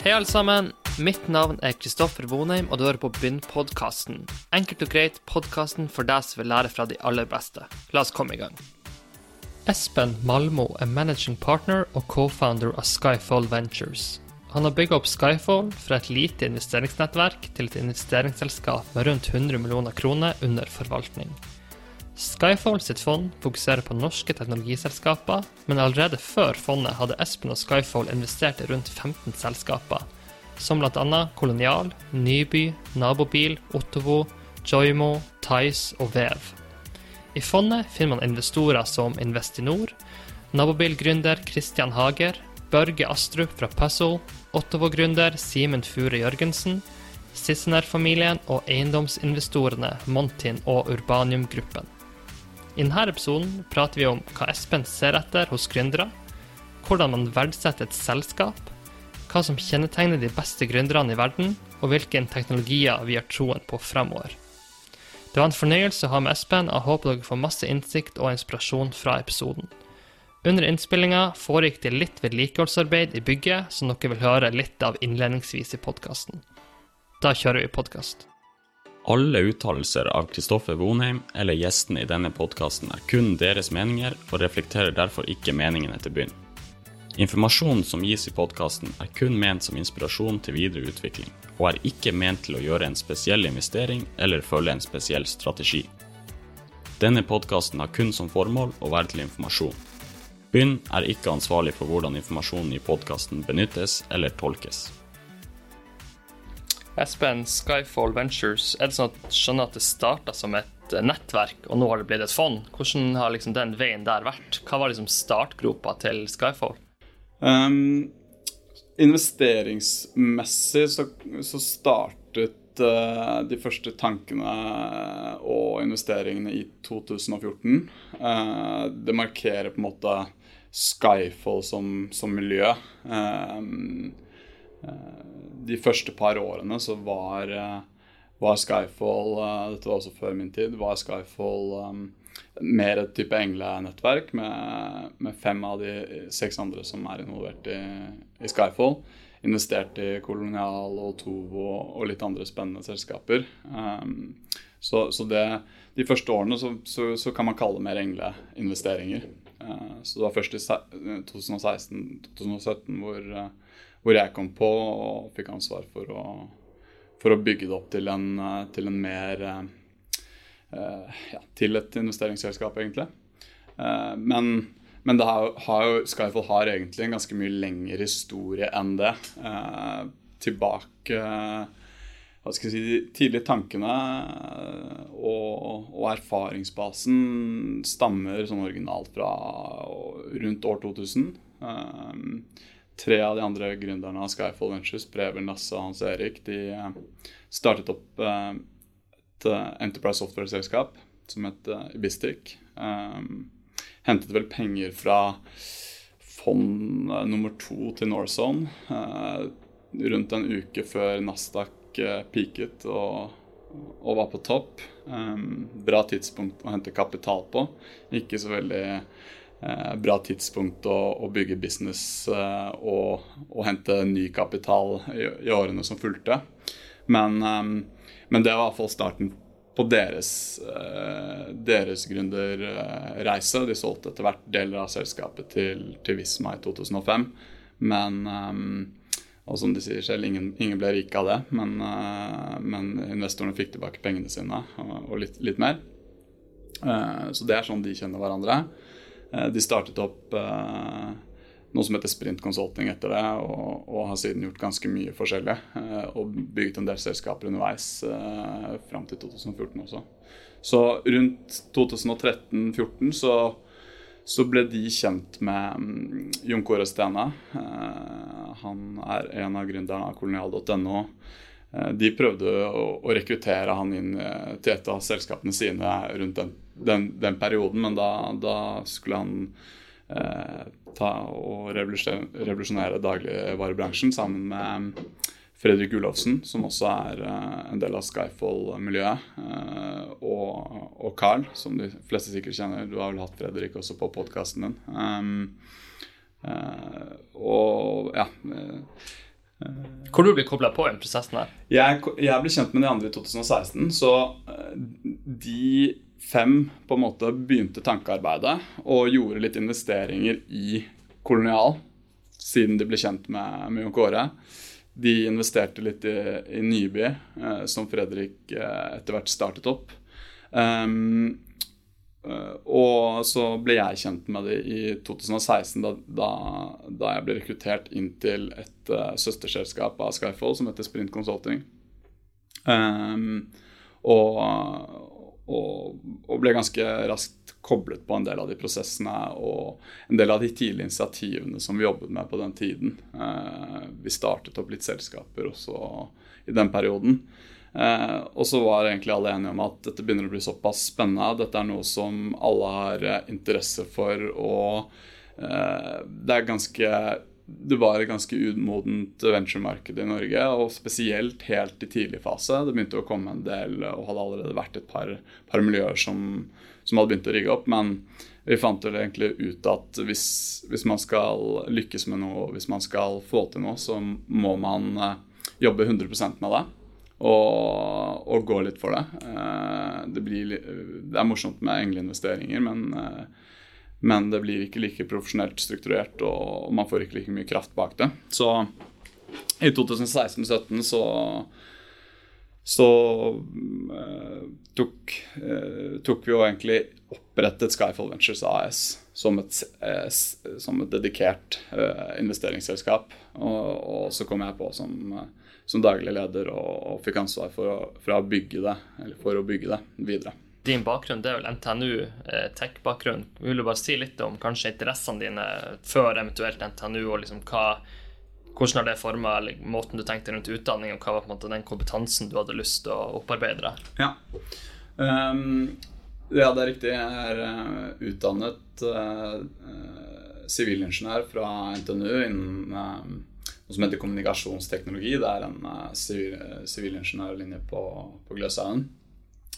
Hei, alle sammen. Mitt navn er Kristoffer Vonheim, og du hører på Begynn-podkasten. Enkelt og greit podkasten for deg som vil lære fra de aller beste. La oss komme i gang. Espen Malmo er managing partner og co-founder av Skyfall Ventures. Han har bygga opp Skyfall fra et lite investeringsnettverk til et investeringsselskap med rundt 100 millioner kroner under forvaltning. Skyfall sitt fond fokuserer på norske teknologiselskaper, men allerede før fondet hadde Espen og Skyfall investert i rundt 15 selskaper, som bl.a. Kolonial, Nyby, Nabobil, Ottovo, Joymo, Tice og Vev. I fondet finner man investorer som Investinor, Nabobil-gründer Christian Hager, Børge Astrup fra Puzzle, Ottovo-gründer Simen Fure Jørgensen, Sissener-familien og eiendomsinvestorene Montin og Urbanium-gruppen. I denne episoden prater vi om hva Espen ser etter hos gründere, hvordan man verdsetter et selskap, hva som kjennetegner de beste gründerne i verden, og hvilke teknologier vi har troen på fremover. Det var en fornøyelse å ha med Espen, og håper dere får masse innsikt og inspirasjon fra episoden. Under innspillinga foregikk det litt vedlikeholdsarbeid i bygget, som dere vil høre litt av innledningsvis i podkasten. Da kjører vi podkast. Alle uttalelser av Kristoffer Vonheim eller gjestene i denne podkasten er kun deres meninger, og reflekterer derfor ikke meningene til byen. Informasjonen som gis i podkasten er kun ment som inspirasjon til videre utvikling, og er ikke ment til å gjøre en spesiell investering eller følge en spesiell strategi. Denne podkasten har kun som formål å være til informasjon. Byen er ikke ansvarlig for hvordan informasjonen i podkasten benyttes eller tolkes. Espen, Skyfall Ventures, er det sånn at skjønner at det starta som et eh, nettverk, og nå har det blitt et fond? Hvordan har liksom den veien der vært? Hva var liksom startgropa til Skyfall? Um, investeringsmessig så, så startet uh, de første tankene og investeringene i 2014. Uh, det markerer på en måte Skyfall som, som miljø. Um, de første par årene så var, eh, var Skyfall eh, Dette var også før min tid. Var Skyfall um, mer et type englenettverk med, med, fem av de seks andre som er involvert i, i Skyfall. Investert i Kolonial og Tovo og litt andre spennende selskaper. Um, så, så det, de første årene så, så, så, kan man kalle det mer engleinvesteringer. Uh, så det var først i 2016-2017 hvor uh, hvor jeg kom på og fikk ansvar for å, for å bygge det opp til en, eh, til en mer uh, ja, Til et investeringsselskap, egentlig. Uh, men, men det har, har jo, Skyfall har egentlig en ganske mye lengre historie enn det. Uh, tilbake hva skal jeg si, De tidlige tankene og, og, erfaringsbasen stammer sånn originalt fra rundt år 2000. Um, tre av de andre gründerne av Skyfall Ventures, Preben, Lasse og Hans Erik, de eh, startet opp eh, et eh, Enterprise Software-selskap som het Ibistrik. Hentet vel penger fra fond nummer to til Northzone rundt en uke før Nasdaq peaket og, og var på topp. Bra tidspunkt å hente kapital på. Ikke så veldig bra tidspunkt å, å bygge business eh, og, og, hente ny kapital i, i årene som fulgte. Men, eh, men, det var i hvert fall starten på deres, eh, deres gründerreise. De solgte etter hvert deler av selskapet til, til Visma i 2005. Men eh, og som de sier selv, ingen, ingen ble rike av det, men, men, investorene fikk tilbake pengene sine og, og litt, litt, mer. Så det er sånn de kjenner hverandre. Eh, de startet opp eh, noe som heter Sprint Consulting etter det, og, og, har siden gjort ganske mye forskjellig. Eh, og bygget en del selskaper underveis fram til 2014 også. Så rundt 2013-2014 så, så, ble de kjent med um, Jon Kåre Stene. Han er en av gründerne av kolonial.no. De prøvde å, rekruttere han inn til et av selskapene sine rundt den den, den perioden, men da, da skulle han eh, ta og revolusjonere, dagligvarebransjen sammen med Fredrik Ulofsen, som også er eh, en del av Skyfall-miljøet, eh, og, og, Carl, som de fleste sikkert kjenner. Du har vel hatt Fredrik også på podkasten din. Um, og ja Hvor du blir kobla på i prosessen her? Jeg, jeg, ble kjent med de andre i 2016, så eh, de fem på en måte begynte tankearbeidet og gjorde litt investeringer i Kolonial siden de ble kjent med, Jon Kåre. De investerte litt i, i Nyby, eh, som Fredrik eh, etter hvert startet opp. Um, og så ble jeg kjent med det i 2016, da, da, da jeg ble rekruttert inn til et uh, søsterselskap av Skyfall som heter Sprint Consulting. Um, og, og, og, ble ganske raskt koblet på en del av de prosessene og en del av de tidlige initiativene som vi jobbet med på den tiden. Uh, vi startet opp litt selskaper også i den perioden. Eh, og så var egentlig alle enige om at dette begynner å bli såpass spennende. Dette er noe som alle har eh, interesse for, og eh, det er ganske det var et ganske umodent venturemarked i Norge, og spesielt helt i tidlig fase. Det begynte å komme en del, og hadde allerede vært et par, par miljøer som, som, hadde begynt å rigge opp. Men vi fant vel egentlig ut at hvis, hvis, man skal lykkes med noe, hvis man skal få til noe, så må man jobbe 100% med det og, og gå litt for det. Eh, det, blir, det er morsomt med engleinvesteringer, men, eh, men det blir ikke like profesjonelt strukturert, og man får ikke like mye kraft bak det. Så i 2016-2017 så så eh, tok, eh, tok, vi jo egentlig opprettet Skyfall Ventures AS som et, eh, som et dedikert investeringsselskap. Og, og, så kom jeg på som som daglig leder og, og fikk ansvar for å, for å, bygge det, eller for å bygge det videre. Din bakgrunn det er vel NTNU, eh, tech-bakgrunn. Vil du bare si litt om kanskje interessene dine før eventuelt NTNU, og liksom hva, hvordan har det forma måten du tenkte rundt utdanning, og hva var på en måte den kompetansen du hadde lyst til å opparbeide? Ja. Um, ja, det er riktig. Jeg er uh, utdannet sivilingeniør uh, fra NTNU innen noe som heter kommunikasjonsteknologi. Det er en sivilingeniørlinje på, på Gløshaugen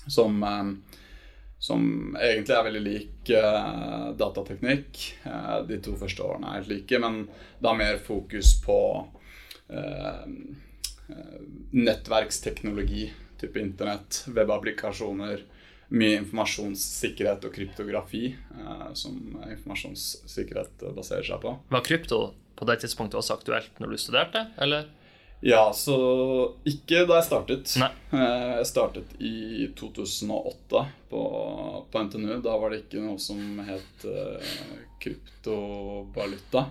som, um, som, egentlig er veldig lik uh, datateknikk. Uh, de to første årene er helt like, men det har mer fokus på nettverksteknologi, type internett, webapplikasjoner. Mye informasjonssikkerhet og kryptografi, som informasjonssikkerhet baserer seg på. Var krypto på det tidspunktet også aktuelt når du studerte, eller? Ja, så ikke da jeg startet. Nei. Eh, jeg startet i 2008 på, på, NTNU. Da var det ikke noe som het uh, kryptovaluta.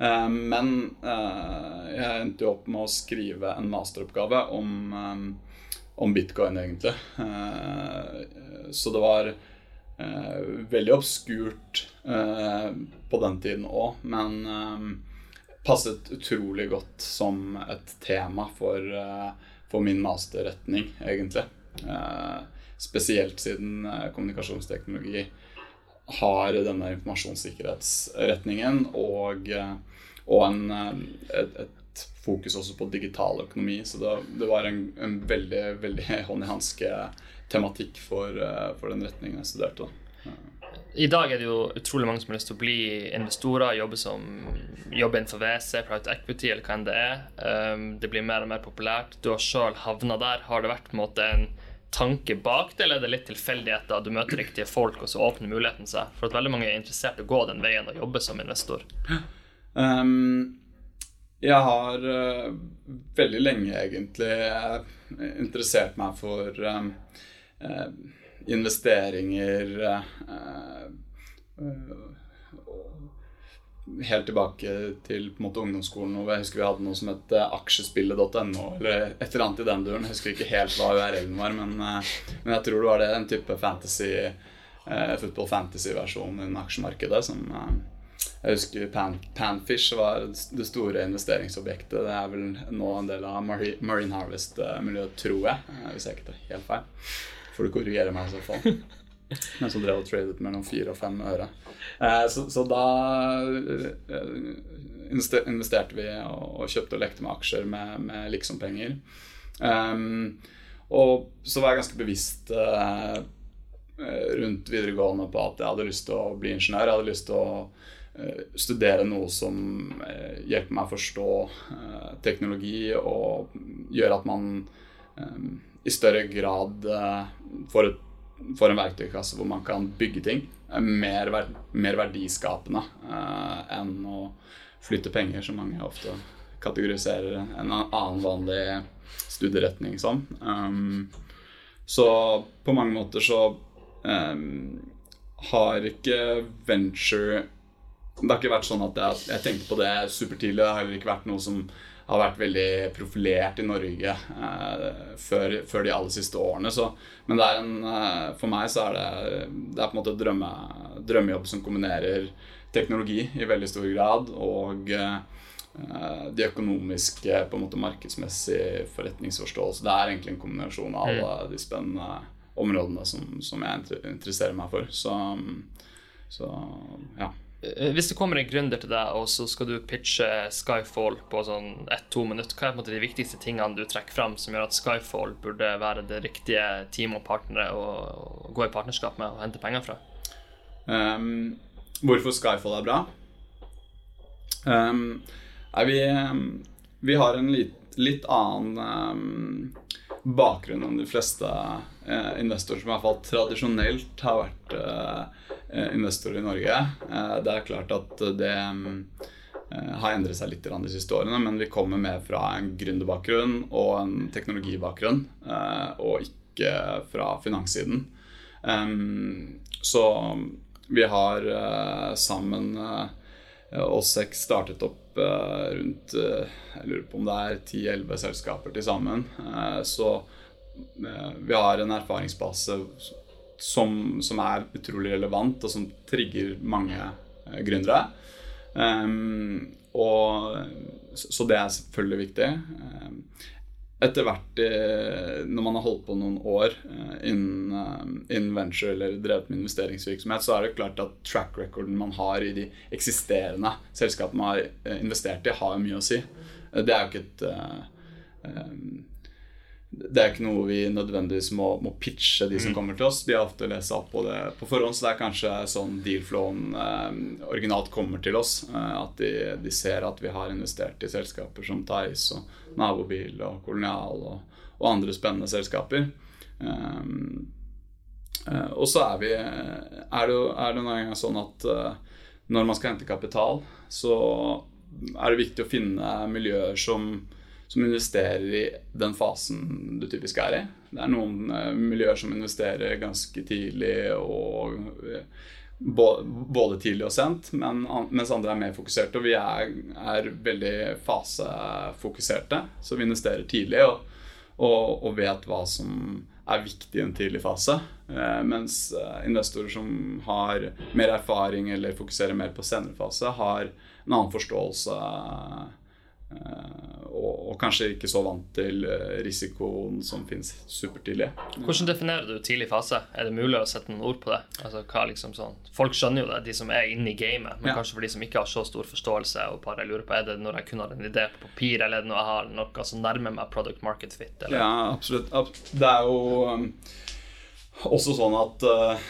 Uh, men jeg endte jo opp med å skrive en masteroppgave om, om bitcoin, egentlig. så det var veldig obskurt på den tiden òg, men passet utrolig godt som et tema for, eh, for min masterretning, egentlig. Eh, spesielt siden eh, kommunikasjonsteknologi har denne informasjonssikkerhetsretningen og, og en, et, et, fokus også på digital økonomi. Så det, det var en, en, veldig, veldig hånd i hanske tematikk for, for den retningen jeg studerte. da. I dag er det jo utrolig mange som har lyst til å bli investorer, jobbe, som, jobbe innenfor WC, private equity eller hva enn det er. Um, det blir mer og mer populært. Du har sjøl havna der. Har det vært en måte en tanke bak det, eller er det litt tilfeldigheter? Du møter riktige folk, og så åpner muligheten seg? For at veldig mange er interessert i å gå den veien og jobbe som investor. Um, jeg har uh, veldig lenge egentlig uh, interessert meg for um, uh, investeringer eh, eh, Helt tilbake til på en måte ungdomsskolen. Og jeg husker vi hadde noe som het eh, aksjespillet.no, eller et eller annet i den duren. Jeg husker ikke helt hva URL-en var, men, men, jeg tror det var det en type fantasy football fantasy-versjon innen aksjemarkedet som jeg husker Pan, Panfish var det store investeringsobjektet. Det er vel nå en del av Marine Harvest-miljøet, tror jeg. Hvis jeg ikke tar helt feil får du korrigere meg i så fall. Men så drev og tradet mellom fire og fem øre. Eh, så, så, da eh, investerte vi og, kjøpte og lekte med aksjer med, med liksom-penger. Um, og så var jeg ganske bevisst rundt videregående på at jeg hadde lyst til å bli ingeniør. Jeg hadde lyst til å studere noe som hjelper meg å forstå teknologi og gjør at man i større grad får, et, får, en verktøykasse hvor man kan bygge ting. Mer, mer verdiskapende enn å flytte penger, som mange ofte kategoriserer en annen vanlig studieretning som. Um, så på mange måter så har ikke venture Det har ikke vært sånn at jeg, jeg tenkte på det supertidlig. Det har heller ikke vært noe som har vært veldig profilert i Norge eh, før, før, de aller siste årene. Så, men en, eh, for meg så er det, det er på en måte drømme, drømmejobb som kombinerer teknologi i veldig stor grad og eh, de økonomiske, på en måte markedsmessig forretningsforståelse. Det er egentlig en kombinasjon av alle mm. de spennende områdene som, som jeg interesserer meg for. Så, så, ja. Eh, hvis det kommer en gründer til deg, og så skal du pitche Skyfall på sånn ett-to minutter, hva er på en måte de viktigste tingene du trekker fram som gjør at Skyfall burde være det riktige team og partnere å gå i partnerskap med og hente penger fra? Um, hvorfor Skyfall er bra? Um, Nei, vi, vi har en litt, litt annen um, bakgrunn enn de fleste uh, investorer som i hvert fall tradisjonelt har vært uh, investorer i Norge. Det er klart at det har endret seg litt de siste årene, men vi kommer med fra en gründerbakgrunn og en teknologibakgrunn, og ikke fra finanssiden. Så vi har sammen oss seks startet opp Eh, rundt eh, Jeg lurer på om det er 10-11 selskaper til sammen. Eh, så vi har en erfaringsbase som, som, er utrolig relevant, og som trigger mange gründere. Um, og, så det er selvfølgelig viktig. Um, etter hvert, eh, når man har holdt på noen år eh, innen, eh, venture eller drevet med investeringsvirksomhet, så er det klart at track recorden man har i de eksisterende selskapene man har investert i, har mye å si. Det er jo ikke et det er ikke noe vi nødvendigvis må, må, pitche de som mm. kommer til oss. De har ofte lest opp på det på forhånd, så det er kanskje sånn deal-flowen eh, originalt kommer til oss. Eh, at de, de, ser at vi har investert i selskaper som Theis og Nabobil og Kolonial og, og andre spennende selskaper. Um, uh, og så er vi Er det, er det noen ganger sånn at uh, når man skal hente kapital, så er det viktig å finne miljøer som som investerer i den fasen du typisk er i. Det er noen uh, miljøer som investerer ganske tidlig og uh, både tidlig og sent, men, mens andre er mer fokuserte. Og vi er, er veldig fasefokuserte, så vi investerer tidlig og, og, og, vet hva som er viktig i en tidlig fase. Uh, mens investorer som har mer erfaring eller fokuserer mer på senere fase, har en annen forståelse Eh, og, og, kanskje ikke så vant til eh, risikoen som finnes supertidlig. Hvordan definerer du tidlig fase? Er det mulig å sette noen ord på det? Altså, liksom sånn? Folk skjønner jo det, de som er inne i gamet, men ja. kanskje for de som ikke har så stor forståelse, og bare lurer på er det når jeg kun har en idé på papir, eller er det når jeg har noe som nærmer meg product market fit? Eller? Ja, absolutt. Det er jo um, også sånn at uh,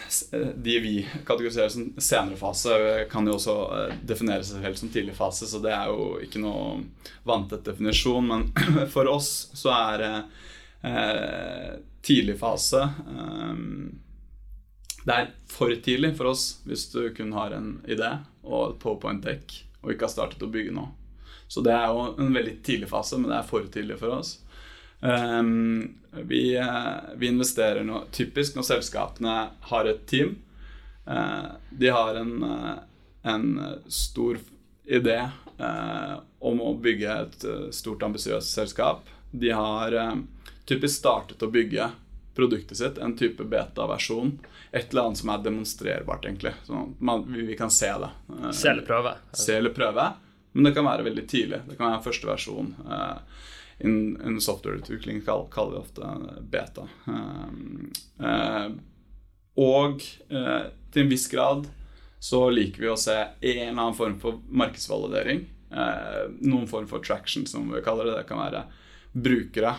de vi kategoriserer som senere fase, kan jo også definere seg helt som tidlig fase, så det er jo ikke noe vanntett definisjon. Men for oss så er uh, tidlig fase um, Det er for tidlig for oss hvis du kun har en idé og et powerpoint deck og ikke har startet å bygge nå. Så det er jo en veldig tidlig fase, men det er for tidlig for oss. Um, vi, uh, vi, investerer nå, typisk når selskapene har et team. Uh, de har en, uh, en stor idé om å bygge et stort, ambisiøst selskap. De har typisk startet å bygge produktet sitt, en type beta-versjon. Et eller annet som er demonstrerbart, egentlig. Sånn man, vi, vi, kan se det. Se eller prøve. Se eller prøve. Men det kan være veldig tidlig. Det kan være en første versjon. Uh, innen, softwareutvikling kaller vi ofte beta. Um, uh, og til en viss grad så liker vi å se en eller annen form for markedsvalidering. Noen form for traction, som vi kaller det. Det kan være brukere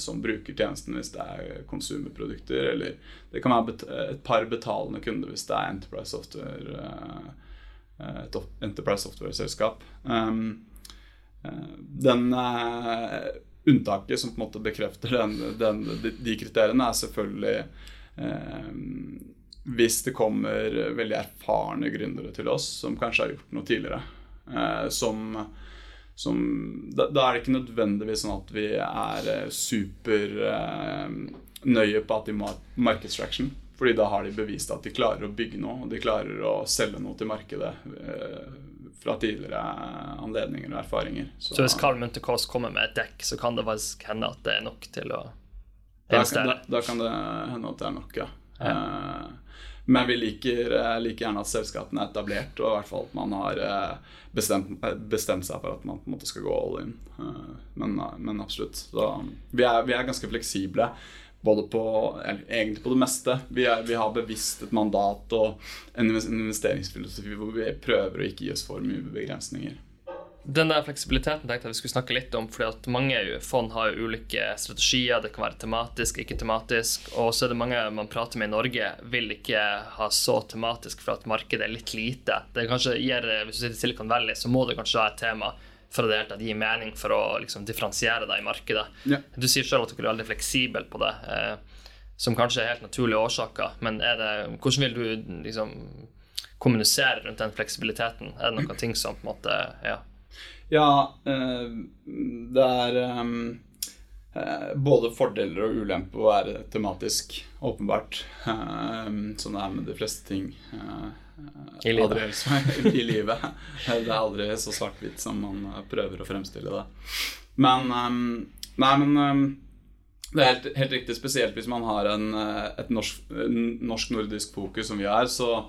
som bruker tjenesten hvis det er konsumerprodukter, eller det kan være et par betalende kunder hvis det er Enterprise Software et Enterprise Software-selskap. Um, den unntaket som på en måte bekrefter den, den, de kriteriene, er selvfølgelig eh, hvis det kommer veldig erfarne gründere til oss som kanskje har gjort noe tidligere. Eh, som, som da, da, er det ikke nødvendigvis sånn at vi er supernøye eh, på at de må ha markedstraction. Fordi da har de bevist at de klarer å bygge noe, og de klarer å selge noe til markedet. Eh, fra tidligere anledninger og erfaringer. Så, så hvis Carl Munterkås kommer med et dekk, så kan det faktisk hende at det er nok til å investere? Da, da, da kan det hende at det er nok, ja. ja. Uh, men vi liker, uh, liker, gjerne at selskapene er etablert, og i hvert fall at man har uh, bestemt, bestemt, seg for at man på en måte skal gå all in. Men, men, absolutt. Så, vi, er, vi er ganske fleksible både på, eller egentlig på det meste. Vi, er, vi, har bevisst et mandat og en investeringsfilosofi hvor vi prøver å ikke gi oss for mye begrensninger. Den der fleksibiliteten tenkte jeg vi skulle snakke litt om, fordi at mange fond har ulike strategier. Det kan være tematisk, ikke tematisk. Og så er det mange man prater med i Norge, vil ikke ha så tematisk for at markedet er litt lite. Det kanskje gir, Hvis du sitter i Silicon Valley, så må det kanskje ha et tema for å det hele gi mening for å liksom, differensiere deg i markedet. Ja. Du sier selv at du er veldig fleksibel på det, eh, som kanskje er helt naturlige årsaker. Men det, hvordan vil du liksom, kommunisere rundt den fleksibiliteten? Er det noen ting som på en måte Ja, ja eh, det er eh, både fordeler og ulemper å være tematisk, åpenbart. som sånn det er med de fleste ting. Uh, i livet. Aldri, I livet. Det er aldri så svart-hvitt som man prøver å fremstille det. Men um, Nei, men um, det er helt, helt, riktig, spesielt hvis man har en, eh, et norsk-nordisk fokus som vi er, så,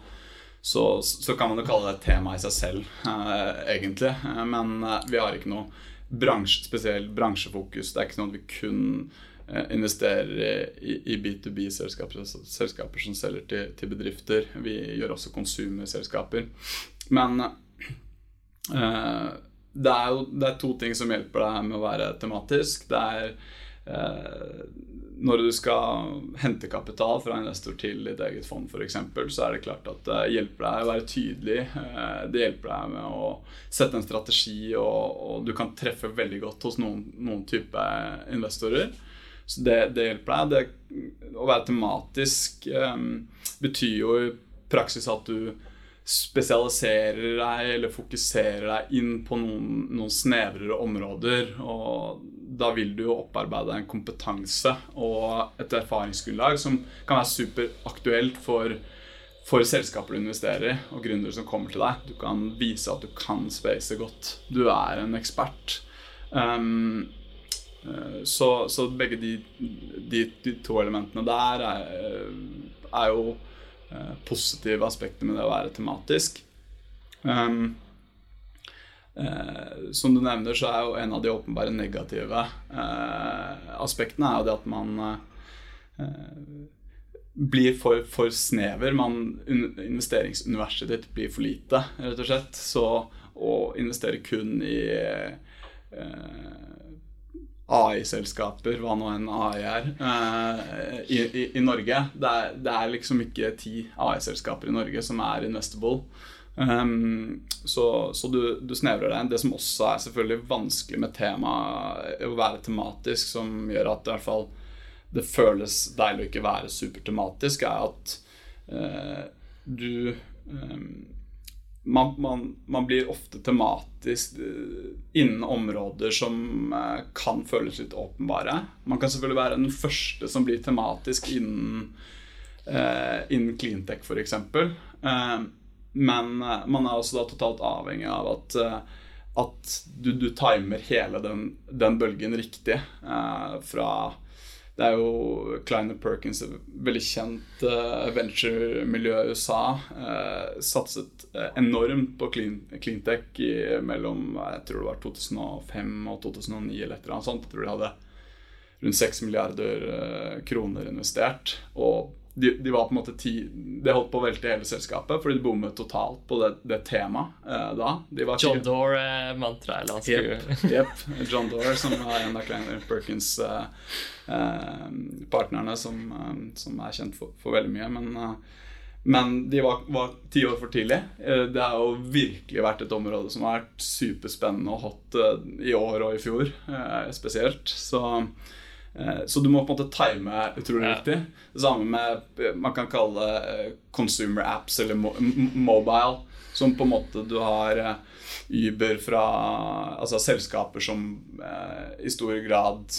så, så, kan man jo kalle det et tema i seg selv, uh, egentlig. Men vi har ikke noe bransje, spesielt bransjefokus. Det er ikke sånn at vi kun Eh, investerer i, i B2B-selskaper, altså selskaper som selger til, til, bedrifter. Vi gjør også konsumerselskaper. Men eh, det, er jo, det er to ting som hjelper deg med å være tematisk. Det er eh, når du skal hente kapital fra investor til ditt eget fond f.eks., så er det klart at det hjelper deg å være tydelig. Eh, det hjelper deg med å sette en strategi, og, og du kan treffe veldig godt hos noen, noen type investorer. Så det, det hjelper deg. Det, å være tematisk um, betyr jo i praksis at du spesialiserer deg eller fokuserer deg inn på noen, noen snevrere områder. Og da vil du jo opparbeide en kompetanse og et erfaringsgrunnlag som kan være superaktuelt for, for selskaper du investerer i, og gründere som kommer til deg. Du kan vise at du kan space godt. Du er en ekspert. Um, så, så begge de, de, de, to elementene der er, er jo eh, positive aspekter med det å være tematisk. Um, eh, som du nevner, så er jo en av de åpenbare negative eh, aspektene er jo det at man eh, blir for, for, snever. Man, investeringsuniverset ditt blir for lite, rett og slett. Så å investere kun i eh, AI-selskaper, hva nå enn AI er, uh, i, i, i, Norge. Det er, det er, liksom ikke ti AI-selskaper i Norge som er investable. Um, så, så du, du, snevrer deg inn. Det som også er selvfølgelig vanskelig med tema, å være tematisk, som gjør at i hvert fall det føles deilig å ikke være supertematisk, er at uh, du um, man, man, man, blir ofte tematisk eh, innen områder som eh, kan føles litt åpenbare. Man kan selvfølgelig være den første som blir tematisk innen, eh, innen cleantech f.eks. Eh, men eh, man er også da totalt avhengig av at, eh, at du, du, timer hele den, den bølgen riktig. fra det er jo Kleiner Perkins, et veldig kjent uh, venturemiljø i USA, uh, satset uh, enormt på clean, cleantech i, mellom jeg tror det var 2005 og 2009 eller et eller annet sånt. Jeg tror de hadde rundt 6 milliarder kroner investert. Og de, de, var på en måte ti, de holdt på å velte hele selskapet fordi de bommet totalt på det, det temaet eh, da. De John Dore-mantraet. eller skulle Jepp. John Dore, som er en av Kleiner Perkins-partnerne eh, eh, som, eh, som, er kjent for, for, veldig mye. Men, eh, Men de var, var ti år for tidlig. Eh, det har jo virkelig vært et område som har vært superspennende og hot eh, i år og i fjor eh, spesielt. Så, så du må på en måte time utrolig ja. riktig. Det samme med man kan kalle consumer apps eller mobile. Som på en måte du har Uber fra Altså selskaper som i stor grad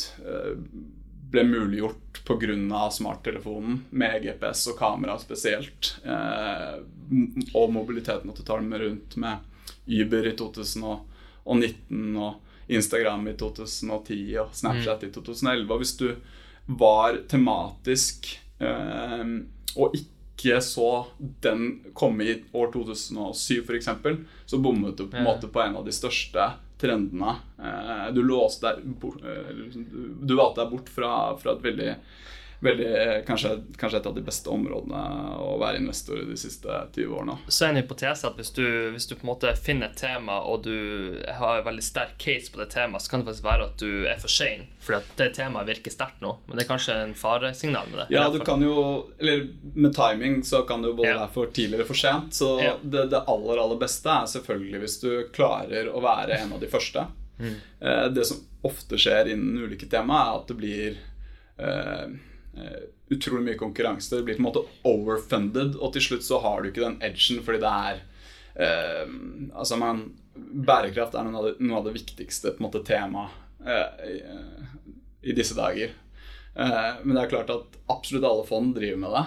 ble muliggjort pga. smarttelefonen med GPS og kamera spesielt. Eh, og mobiliteten at du tar dem rundt med Uber i 2019 og Instagram i 2010 og Snapchat mm. i 2011. Og hvis du var tematisk eh, og ikke så den komme i år 2007 f.eks., så bommet du på en måte på en av de største trendene. Eh, du låste deg eh, Du valgte deg bort fra, fra et veldig veldig, eh, kanskje, kanskje, et av de beste områdene å være investor i de siste 20 årene. Så er en hypotese at hvis du, hvis du, på en måte finner et tema, og du har en veldig sterk case på det temaet, så kan det faktisk være at du er for sein, fordi at det temaet virker sterkt nå. Men det er kanskje en faresignal med det? Ja, du kan jo Eller med timing så kan det jo både ja. være for tidlig eller for sent. Så ja. det, det aller, aller beste er selvfølgelig hvis du klarer å være en av de første. Mm. Eh, det som ofte skjer innen ulike tema, er at det blir eh, utrolig mye konkurranse. Det blir på en måte overfunded, og til slutt så har du ikke den edgen fordi det er uh, Altså, man Bærekraft er noe av det, noe av det viktigste på temaet uh, i, i, disse dager. men det er klart at absolutt alle fond driver med det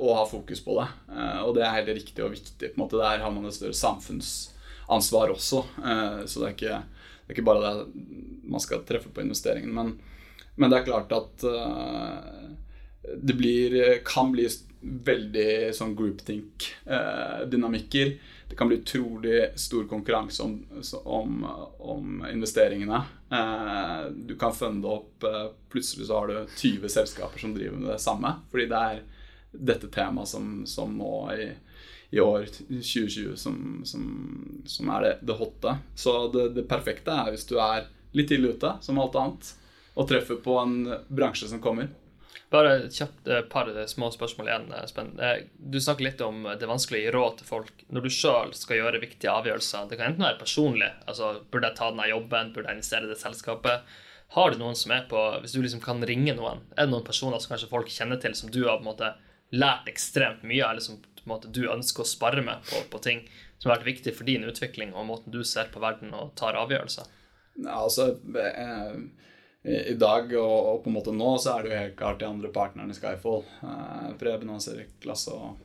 og har fokus på det. og det er helt riktig og viktig. på en måte Der har man et større samfunnsansvar også. så det er, ikke, det er ikke bare det man skal treffe på investeringen. men men det er klart at uh, det blir, kan bli veldig sånn groupthink-dynamikker. Uh, det kan bli utrolig stor konkurranse om, om, om investeringene. Uh, du kan funde opp Plutselig så har du 20 selskaper som driver med det samme. Fordi det er dette temaet som, som nå i, i år 2020 som, som, som er det, det hotte. Så det, det perfekte er hvis du er litt tidlig ute, som alt annet og treffer på en bransje som kommer. Bare et kjapt eh, par små spørsmål igjen. Spenn. Eh, du snakker litt om det vanskelig å gi råd til folk når du sjøl skal gjøre viktige avgjørelser. Det kan enten være personlig, altså burde jeg ta denne jobben, burde jeg investere i det selskapet. Har du noen som er på Hvis du liksom kan ringe noen, er det noen personer som kanskje folk kjenner til, som du har på en måte lært ekstremt mye av, eller som på en måte du ønsker å spare med på, på ting som har vært viktig for din utvikling og måten du ser på verden og tar avgjørelser? Ja, altså... Eh i, dag og, og, på en måte nå, så er det jo helt klart de andre partnerne i Skyfall. Eh, Preben Hans Erik Lasse og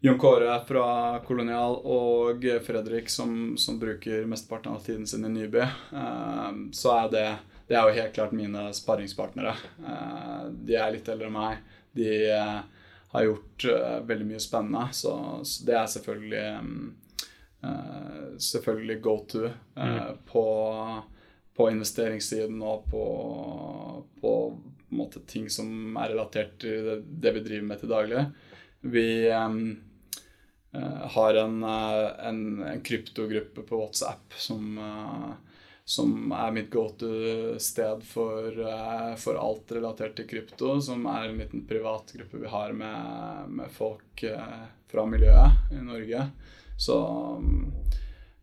Jon Kåre fra Kolonial og Fredrik som, som bruker mesteparten av tiden sin i Nyby. Eh, så er det Det er jo helt klart mine sparringspartnere. Eh, de er litt eldre enn meg. De eh, har gjort eh, veldig mye spennende, så, så det er selvfølgelig eh, Selvfølgelig go to mm. på på investeringssiden og på, på, på ting som er relatert til det, det, vi driver med til daglig. Vi uh, har en, uh, en, en, kryptogruppe på WhatsApp som, uh, som er mitt go to-sted for, for, alt relatert til krypto. Som er en liten privatgruppe vi har med, med folk fra miljøet i Norge. Så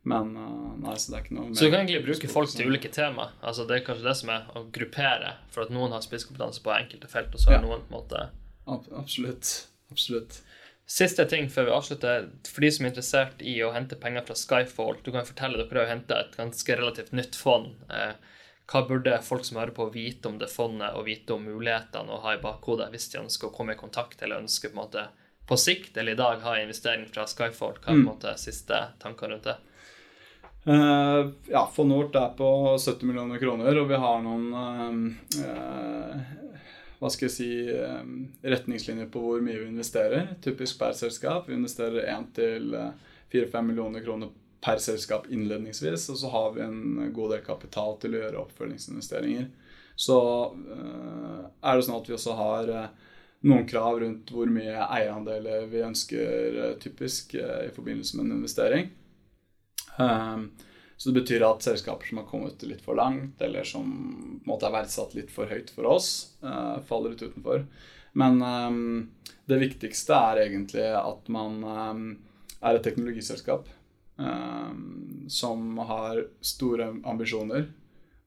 men uh, nei, så det er ikke noe Så du kan egentlig bruke folk til ulike tema? Altså Det er kanskje det som er å gruppere, for at noen har spisskompetanse på enkelte felt, og så har ja. noen på en måte Absolutt. Absolutt. Siste ting før vi avslutter. For de som er interessert i å hente penger fra Skyfall, du kan fortelle dere har henta et ganske relativt nytt fond. Eh, hva burde folk som hører på, vite om det fondet, og vite om mulighetene å ha i bakhodet hvis de ønsker å komme i kontakt eller ønsker på en måte på sikt eller i dag ha investering fra Skyfall? Hva er på en mm. måte siste tanker rundt det? Uh, ja, Fonort er på 70 millioner kroner, og vi har noen uh, hva skal jeg si retningslinjer på hvor mye vi investerer. Typisk per selskap. Vi investerer 1-4-5 millioner kroner per selskap innledningsvis, og så har vi en god del kapital til å gjøre oppfølgingsinvesteringer. Så er det sånn at vi også har noen krav rundt hvor mye eierandeler vi ønsker typisk i forbindelse med en investering. Um, så det betyr at selskaper som har kommet litt for langt, eller som på en måte er verdsatt litt for høyt for oss, uh, faller litt utenfor. Men det viktigste er egentlig at man er et teknologiselskap som har store ambisjoner,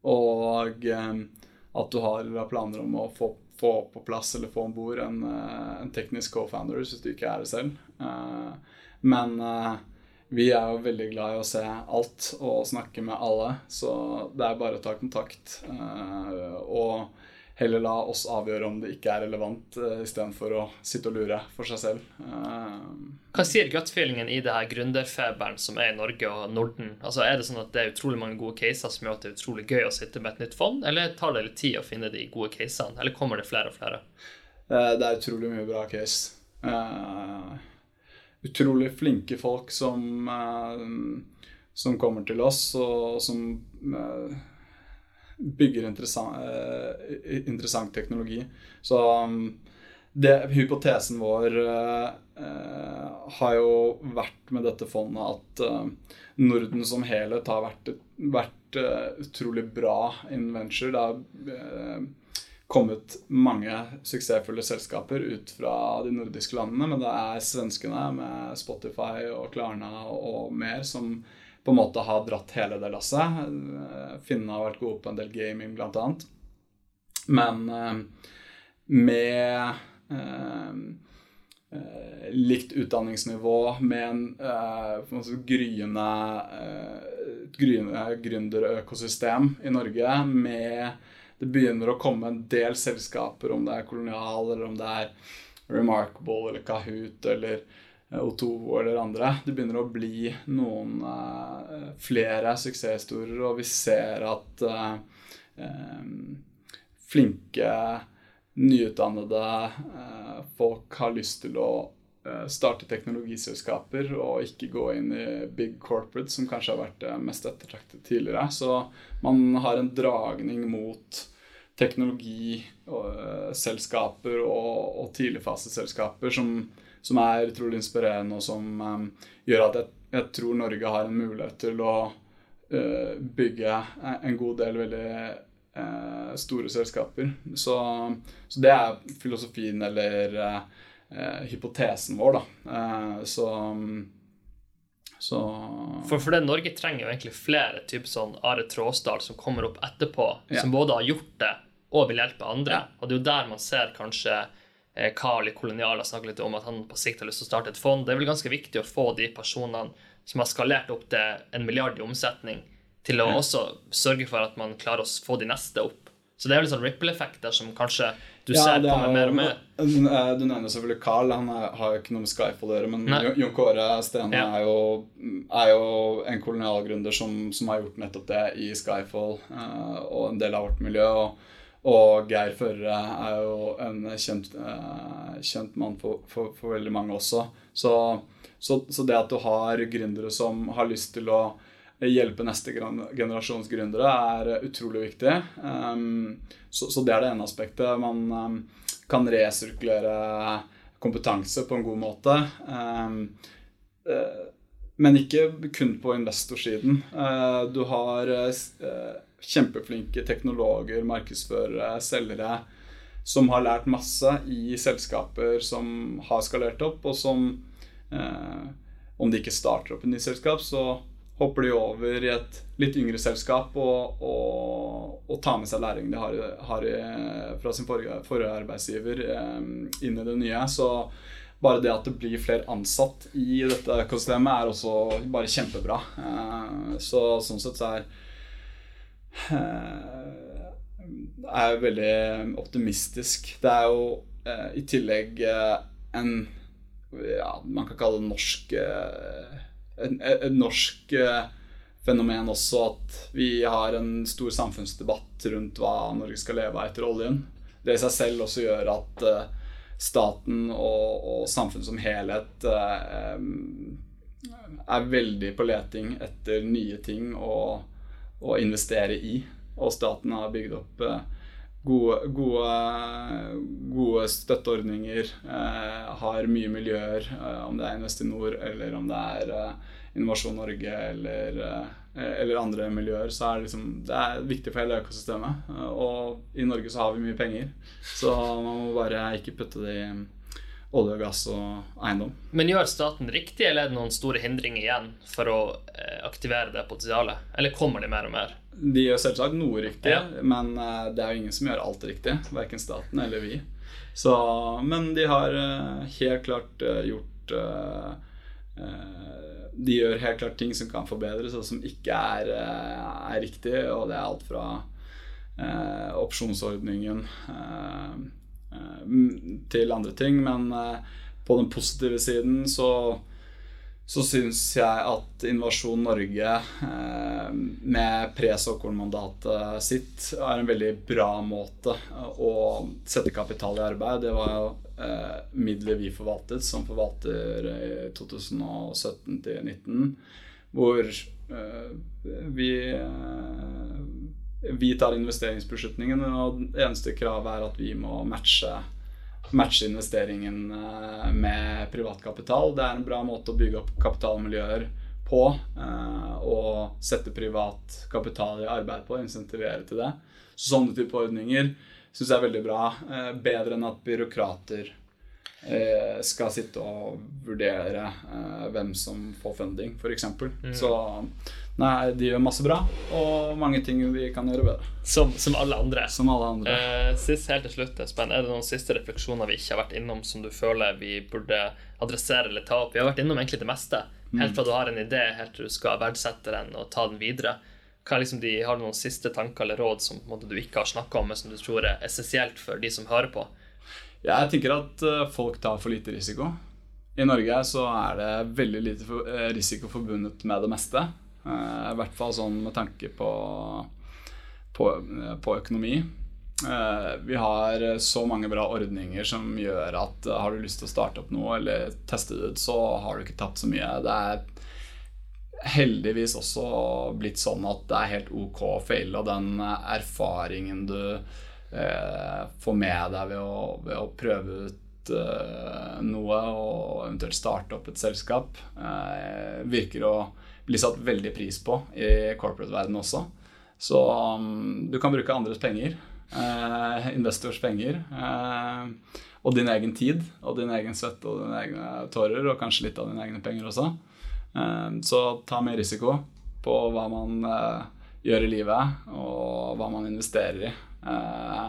og at du har planer om å få, få på plass eller få om bord en, en, teknisk co-founder hvis du ikke er det selv. Men vi er jo veldig glad i å se alt og snakke med alle, så det er bare å ta kontakt. Uh, og heller la oss avgjøre om det ikke er relevant, uh, istedenfor å sitte og lure for seg selv. Uh, Hva sier gut-feelingen i det her gründerfeberen som er i Norge og Norden? Altså, Er det sånn at det er utrolig mange gode caser som gjør at det er utrolig gøy å sitte med et nytt fond, eller tar det litt tid å finne de gode casene, eller kommer det flere og flere? det er utrolig mye bra case. Utrolig flinke folk som, uh, som kommer til oss, og som uh, bygger interessant, uh, interessant, teknologi. Så um, det, hypotesen vår har jo vært med dette fondet at Norden som helhet har vært, vært utrolig bra innen venture. Det har kommet mange suksessfulle selskaper ut fra de nordiske landene, men det er svenskene med Spotify og Klarna og mer som på en måte har dratt hele det lasset. Finnene har vært gode på en del gaming, annet. Men eh, med eh, eh, likt utdanningsnivå, med en eh, gryende, eh, gryende gründerøkosystem i Norge, med det begynner å komme en del selskaper, om det er Kolonial, eller om det er Remarkable eller Kahoot eller eh, O2 eller andre. Det begynner å bli noen uh, flere suksesshistorier, og vi ser at uh, um, flinke, nyutdannede uh, folk har lyst til å starte teknologiselskaper og ikke gå inn i big corporate, som kanskje har vært det mest ettertraktet tidligere. Så man har en dragning mot teknologiselskaper og, og, og tidligfaseselskaper som, som, er utrolig inspirerende, og som um, gjør at jeg, jeg, tror Norge har en mulighet til å uh, bygge en god del veldig store selskaper. Så, så, det er filosofien eller uh, hypotesen vår, da. så så... For, for det, Norge trenger jo egentlig flere typer sånn Are Tråsdal som kommer opp etterpå, ja. som både har gjort det og vil hjelpe andre. Ja. Og det er jo der man ser kanskje eh, Carl i Kolonial har snakket litt om at han på sikt har lyst til å starte et fond. Det er vel ganske viktig å få de personene som har skalert opp til en milliard i omsetning, til å ja. også sørge for at man klarer å få de neste opp. Så det er litt sånn ripple-effekter som kanskje du ja, ser kommer mer og mer. Eh, du nevner selvfølgelig Carl. Han er, har jo ikke noe med Skyfall å gjøre. Men Nei. Jon Kåre Stene ja. er, jo, er, jo, en kolonialgründer som, som, har gjort nettopp det i Skyfall uh, og en del av vårt miljø. og og Geir Førre er jo en kjent, uh, kjent mann for, for, for, veldig mange også. Så, så, så, det at du har gründere som har lyst til å hjelpe neste generasjons gründere, er utrolig viktig. Um, så, det er det ene aspektet. Man um, kan resirkulere kompetanse på en god måte. Um, uh, men ikke kun på investorsiden. Uh, du har kjempeflinke teknologer, markedsførere, selgere som har lært masse i selskaper som har skalert opp, og som eh, Om de ikke starter opp et nytt selskap, så hopper de over i et litt yngre selskap og, og, og tar med seg læringen de har, har i, fra sin forrige, forrige arbeidsgiver eh, inn i det nye. Så bare det at det blir flere ansatt i dette økosystemet, er også bare kjempebra. Eh, så sånn sett så er Eh, er veldig optimistisk. Det er jo eh, i tillegg eh, en ja, man kan kalle det norsk en, en norsk fenomen også at vi har en stor samfunnsdebatt rundt hva Norge skal leve av etter oljen. Det i seg selv også gjør at staten og, og samfunnet som helhet er veldig på leting etter nye ting å, å investere i. Og staten har bygd opp eh, gode, gode, gode støtteordninger. Eh, har mye miljøer, eh, om det er Investinor eller om det er Innovasjon Norge eller eh, eller andre miljøer, så er det, liksom, det er viktig for hele økosystemet. Eh, Og i Norge så har vi mye penger, så man må bare ikke putte det i olje gass og eiendom. Men gjør staten riktig, eller er det noen store hindringer igjen for å eh, aktivere det potensialet? Eller kommer de mer og mer? De gjør selvsagt noe riktig, Ja. men eh, det er jo ingen som gjør alt riktig. Verken staten eller vi. Så, men de har eh, helt klart eh, gjort De gjør helt klart ting som kan forbedres, og som ikke er, er riktig. Og det er alt fra opsjonsordningen til andre ting. Men på den positive siden så så syns jeg at Innovasjon Norge eh, med pre-såkornmandatet sitt er en veldig bra måte å sette kapital i arbeid. Det var jo eh, midler vi forvaltet, som forvalter i 2017 til 2019, hvor eh, vi eh, vi tar investeringsbeslutningen, og det eneste kravet er at vi må matche matche investeringen eh, med privatkapital. Det er en bra måte å bygge opp kapitalmiljøer på. eh, Og sette privat kapital i arbeid på, insentivere til det. Så sånne type ordninger syns jeg er veldig bra. eh, Bedre enn at byråkrater skal sitte og vurdere eh, hvem som får funding, f.eks. Mm. Så nei, de gjør masse bra, og mange ting vi kan gjøre bedre. Som, som alle andre. Som alle andre. Eh, sist helt til slutt, Espen, er det noen siste refleksjoner vi ikke har vært innom som du føler vi burde adressere eller ta opp? Vi har vært innom egentlig det meste. Helt fra du har en idé, helt til du skal verdsette den og ta den videre. Er liksom de, har du noen siste tanker eller råd som måte, du ikke har snakka om, men som du tror er essensielt for de som hører på? Jeg tenker at eh, folk tar for lite risiko. I Norge så er det veldig lite eh, risiko forbundet med det meste. Eh, I hvert fall sånn med tanke på, på, på økonomi. Vi har så mange bra ordninger som gjør at har du lyst til å starte opp noe eller teste det ut, så har du ikke tapt så mye. Det er heldigvis også blitt sånn at det er helt ok å faile, og den erfaringen du eh, får med deg ved å, ved å prøve ut eh, noe og eventuelt starte opp et selskap, eh, virker å bli satt veldig pris på i corporate-verdenen også. Så um, du kan bruke andres penger, eh, investors penger, eh, og din egen tid, og din egen svette og dine egne tårer, og kanskje litt av dine egne penger også. Så ta mer risiko på hva man gjør i livet, og hva man investerer i. Eh,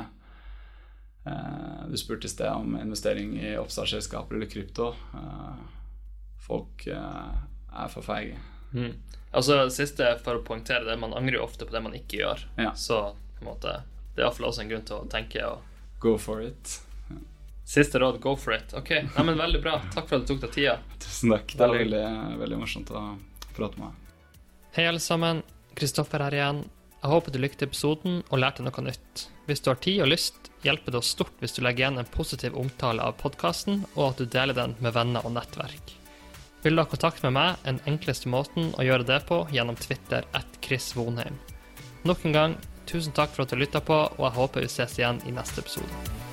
eh, Du spurte i sted om investering i oppstartsselskaper eller krypto. Eh, Folk eh, er for feige. Mm. Altså, det siste for å poengtere det, man angrer jo ofte på det man ikke gjør. Ja. Så på en måte, det er iallfall også en grunn til å tenke. og Go for it. Siste råd, go for it. Ok, Nei, men Veldig bra. Takk for at du tok deg tida. Tusen takk. Det var veldig, veldig morsomt å prate med deg. Hei, alle sammen. Kristoffer her igjen. Jeg håper du likte episoden og lærte noe nytt. Hvis du har tid og lyst, hjelper det oss stort hvis du legger igjen en positiv omtale av podkasten, og at du deler den med venner og nettverk. Vil du ha kontakt med meg, er den enkleste måten å gjøre det på gjennom Twitter at Chris Vonheim. Nok en gang, tusen takk for at du lytta på, og jeg håper vi ses igjen i neste episode.